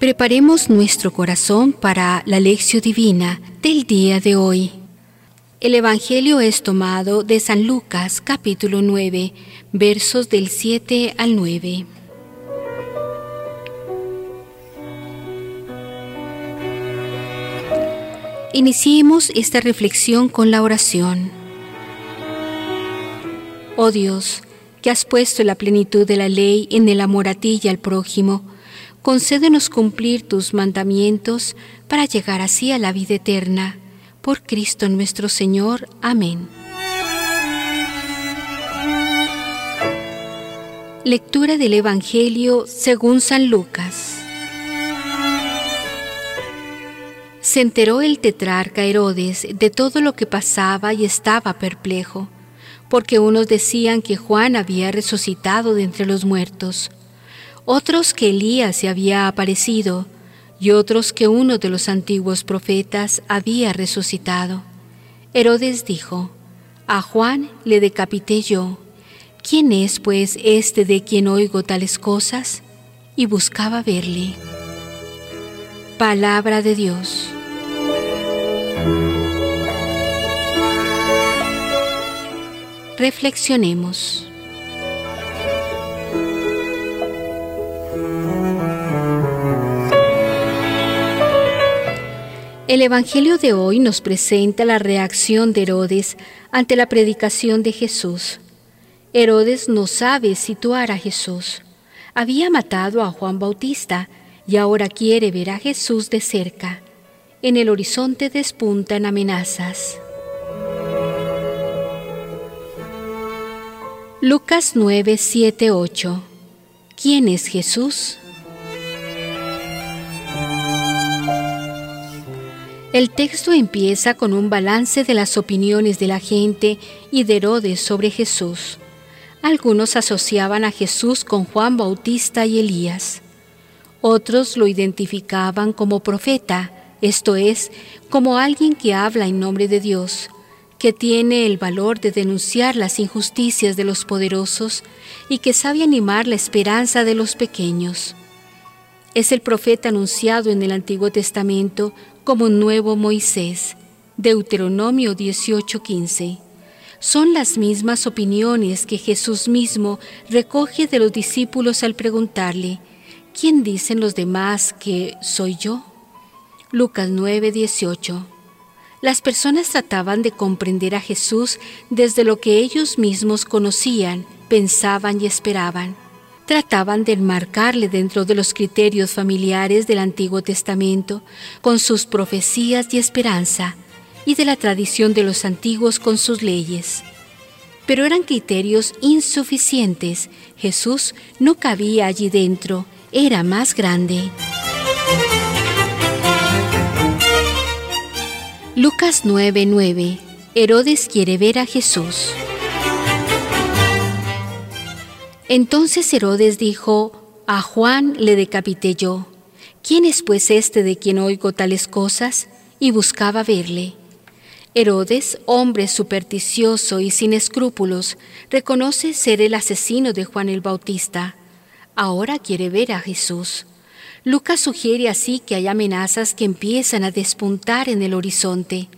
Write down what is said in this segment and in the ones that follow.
Preparemos nuestro corazón para la lección divina del día de hoy. El Evangelio es tomado de San Lucas capítulo 9, versos del 7 al 9. Iniciemos esta reflexión con la oración. Oh Dios, que has puesto la plenitud de la ley en el amor a ti y al prójimo, concédenos cumplir tus mandamientos para llegar así a la vida eterna. Por Cristo nuestro Señor. Amén. Lectura del Evangelio según San Lucas. Se enteró el tetrarca Herodes de todo lo que pasaba y estaba perplejo, porque unos decían que Juan había resucitado de entre los muertos otros que Elías se había aparecido y otros que uno de los antiguos profetas había resucitado. Herodes dijo, A Juan le decapité yo. ¿Quién es pues este de quien oigo tales cosas? Y buscaba verle. Palabra de Dios. Reflexionemos. El Evangelio de hoy nos presenta la reacción de Herodes ante la predicación de Jesús. Herodes no sabe situar a Jesús. Había matado a Juan Bautista y ahora quiere ver a Jesús de cerca. En el horizonte despuntan amenazas. Lucas 9, 7, 8. ¿Quién es Jesús? El texto empieza con un balance de las opiniones de la gente y de Herodes sobre Jesús. Algunos asociaban a Jesús con Juan Bautista y Elías. Otros lo identificaban como profeta, esto es, como alguien que habla en nombre de Dios, que tiene el valor de denunciar las injusticias de los poderosos y que sabe animar la esperanza de los pequeños. Es el profeta anunciado en el Antiguo Testamento como nuevo Moisés. Deuteronomio 18:15. Son las mismas opiniones que Jesús mismo recoge de los discípulos al preguntarle, ¿quién dicen los demás que soy yo? Lucas 9:18. Las personas trataban de comprender a Jesús desde lo que ellos mismos conocían, pensaban y esperaban trataban de enmarcarle dentro de los criterios familiares del Antiguo Testamento, con sus profecías y esperanza, y de la tradición de los antiguos con sus leyes. Pero eran criterios insuficientes. Jesús no cabía allí dentro, era más grande. Lucas 9:9 Herodes quiere ver a Jesús. Entonces Herodes dijo, A Juan le decapité yo. ¿Quién es pues este de quien oigo tales cosas? Y buscaba verle. Herodes, hombre supersticioso y sin escrúpulos, reconoce ser el asesino de Juan el Bautista. Ahora quiere ver a Jesús. Lucas sugiere así que hay amenazas que empiezan a despuntar en el horizonte.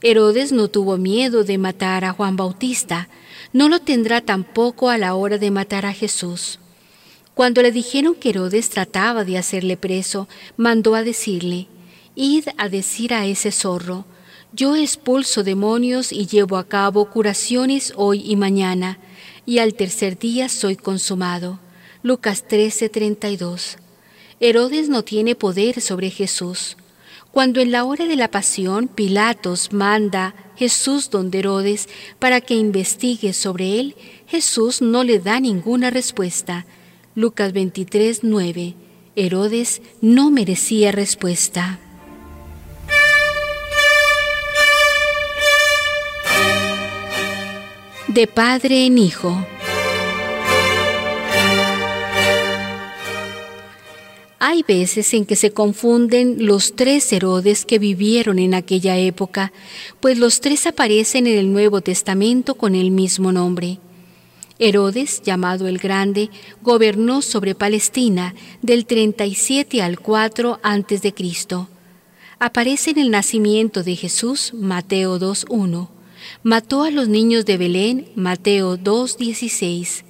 Herodes no tuvo miedo de matar a Juan Bautista, no lo tendrá tampoco a la hora de matar a Jesús. Cuando le dijeron que Herodes trataba de hacerle preso, mandó a decirle, Id a decir a ese zorro, yo expulso demonios y llevo a cabo curaciones hoy y mañana, y al tercer día soy consumado. Lucas 13:32. Herodes no tiene poder sobre Jesús. Cuando en la hora de la pasión Pilatos manda Jesús donde Herodes para que investigue sobre él, Jesús no le da ninguna respuesta. Lucas 23, 9. Herodes no merecía respuesta. De padre en hijo. Hay veces en que se confunden los tres Herodes que vivieron en aquella época, pues los tres aparecen en el Nuevo Testamento con el mismo nombre. Herodes, llamado el Grande, gobernó sobre Palestina del 37 al 4 a.C. Aparece en el nacimiento de Jesús, Mateo 2.1. Mató a los niños de Belén, Mateo 2.16.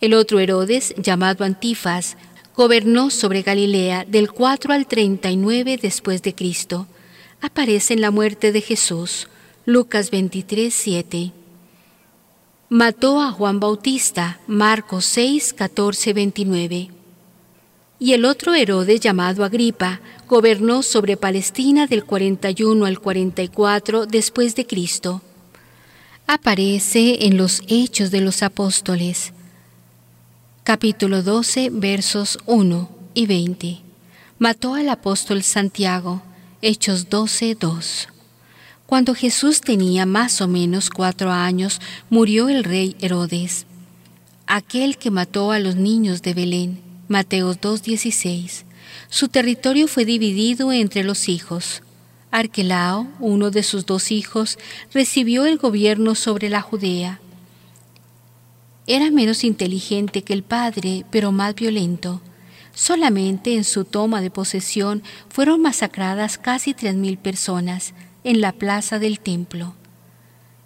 El otro Herodes, llamado Antifas, gobernó sobre Galilea del 4 al 39 después de Cristo. Aparece en la muerte de Jesús, Lucas 23.7. Mató a Juan Bautista, Marcos 6, 14, 29. Y el otro Herodes llamado Agripa gobernó sobre Palestina del 41 al 44 después de Cristo. Aparece en los Hechos de los Apóstoles capítulo 12, versos 1 y 20. Mató al apóstol Santiago, Hechos 12, 2. Cuando Jesús tenía más o menos cuatro años, murió el rey Herodes, aquel que mató a los niños de Belén, Mateos 2.16. Su territorio fue dividido entre los hijos. Arquelao, uno de sus dos hijos, recibió el gobierno sobre la Judea era menos inteligente que el padre, pero más violento. Solamente en su toma de posesión fueron masacradas casi tres mil personas en la plaza del templo.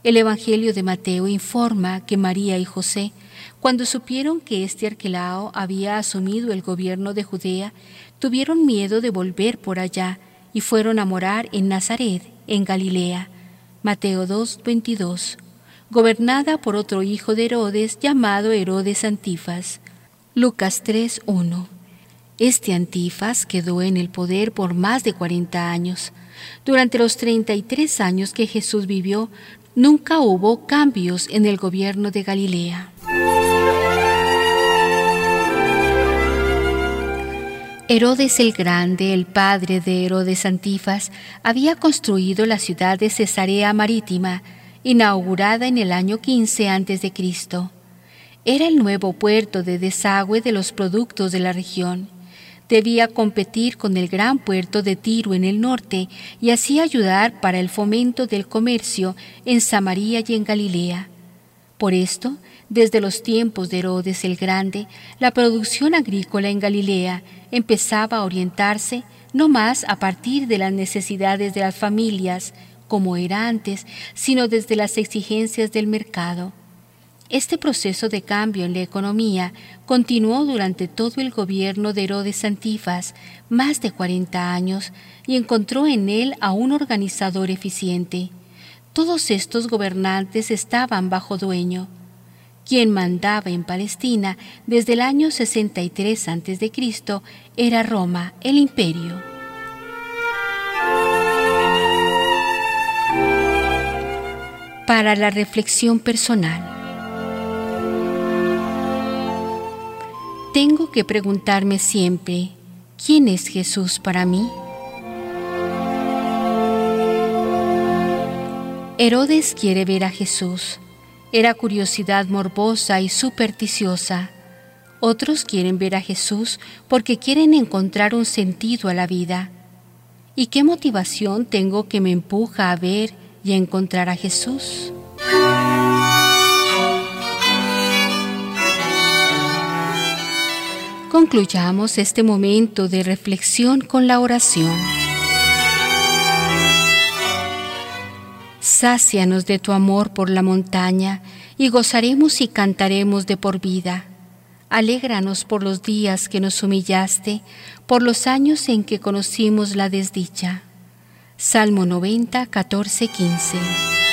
El Evangelio de Mateo informa que María y José, cuando supieron que este Arquelao había asumido el gobierno de Judea, tuvieron miedo de volver por allá y fueron a morar en Nazaret, en Galilea. Mateo 2, 22 gobernada por otro hijo de Herodes llamado Herodes Antifas. Lucas 3.1. Este Antifas quedó en el poder por más de 40 años. Durante los 33 años que Jesús vivió, nunca hubo cambios en el gobierno de Galilea. Herodes el Grande, el padre de Herodes Antifas, había construido la ciudad de Cesarea Marítima, inaugurada en el año 15 a.C. Era el nuevo puerto de desagüe de los productos de la región. Debía competir con el gran puerto de Tiro en el norte y así ayudar para el fomento del comercio en Samaria y en Galilea. Por esto, desde los tiempos de Herodes el Grande, la producción agrícola en Galilea empezaba a orientarse no más a partir de las necesidades de las familias, como era antes, sino desde las exigencias del mercado. Este proceso de cambio en la economía continuó durante todo el gobierno de Herodes Antifas, más de 40 años, y encontró en él a un organizador eficiente. Todos estos gobernantes estaban bajo dueño. Quien mandaba en Palestina desde el año 63 a.C. era Roma, el imperio. Para la reflexión personal. Tengo que preguntarme siempre, ¿quién es Jesús para mí? Herodes quiere ver a Jesús. Era curiosidad morbosa y supersticiosa. Otros quieren ver a Jesús porque quieren encontrar un sentido a la vida. ¿Y qué motivación tengo que me empuja a ver y encontrar a Jesús. Concluyamos este momento de reflexión con la oración. Sácianos de tu amor por la montaña y gozaremos y cantaremos de por vida. Alégranos por los días que nos humillaste, por los años en que conocimos la desdicha. Salmo 90, 14, 15.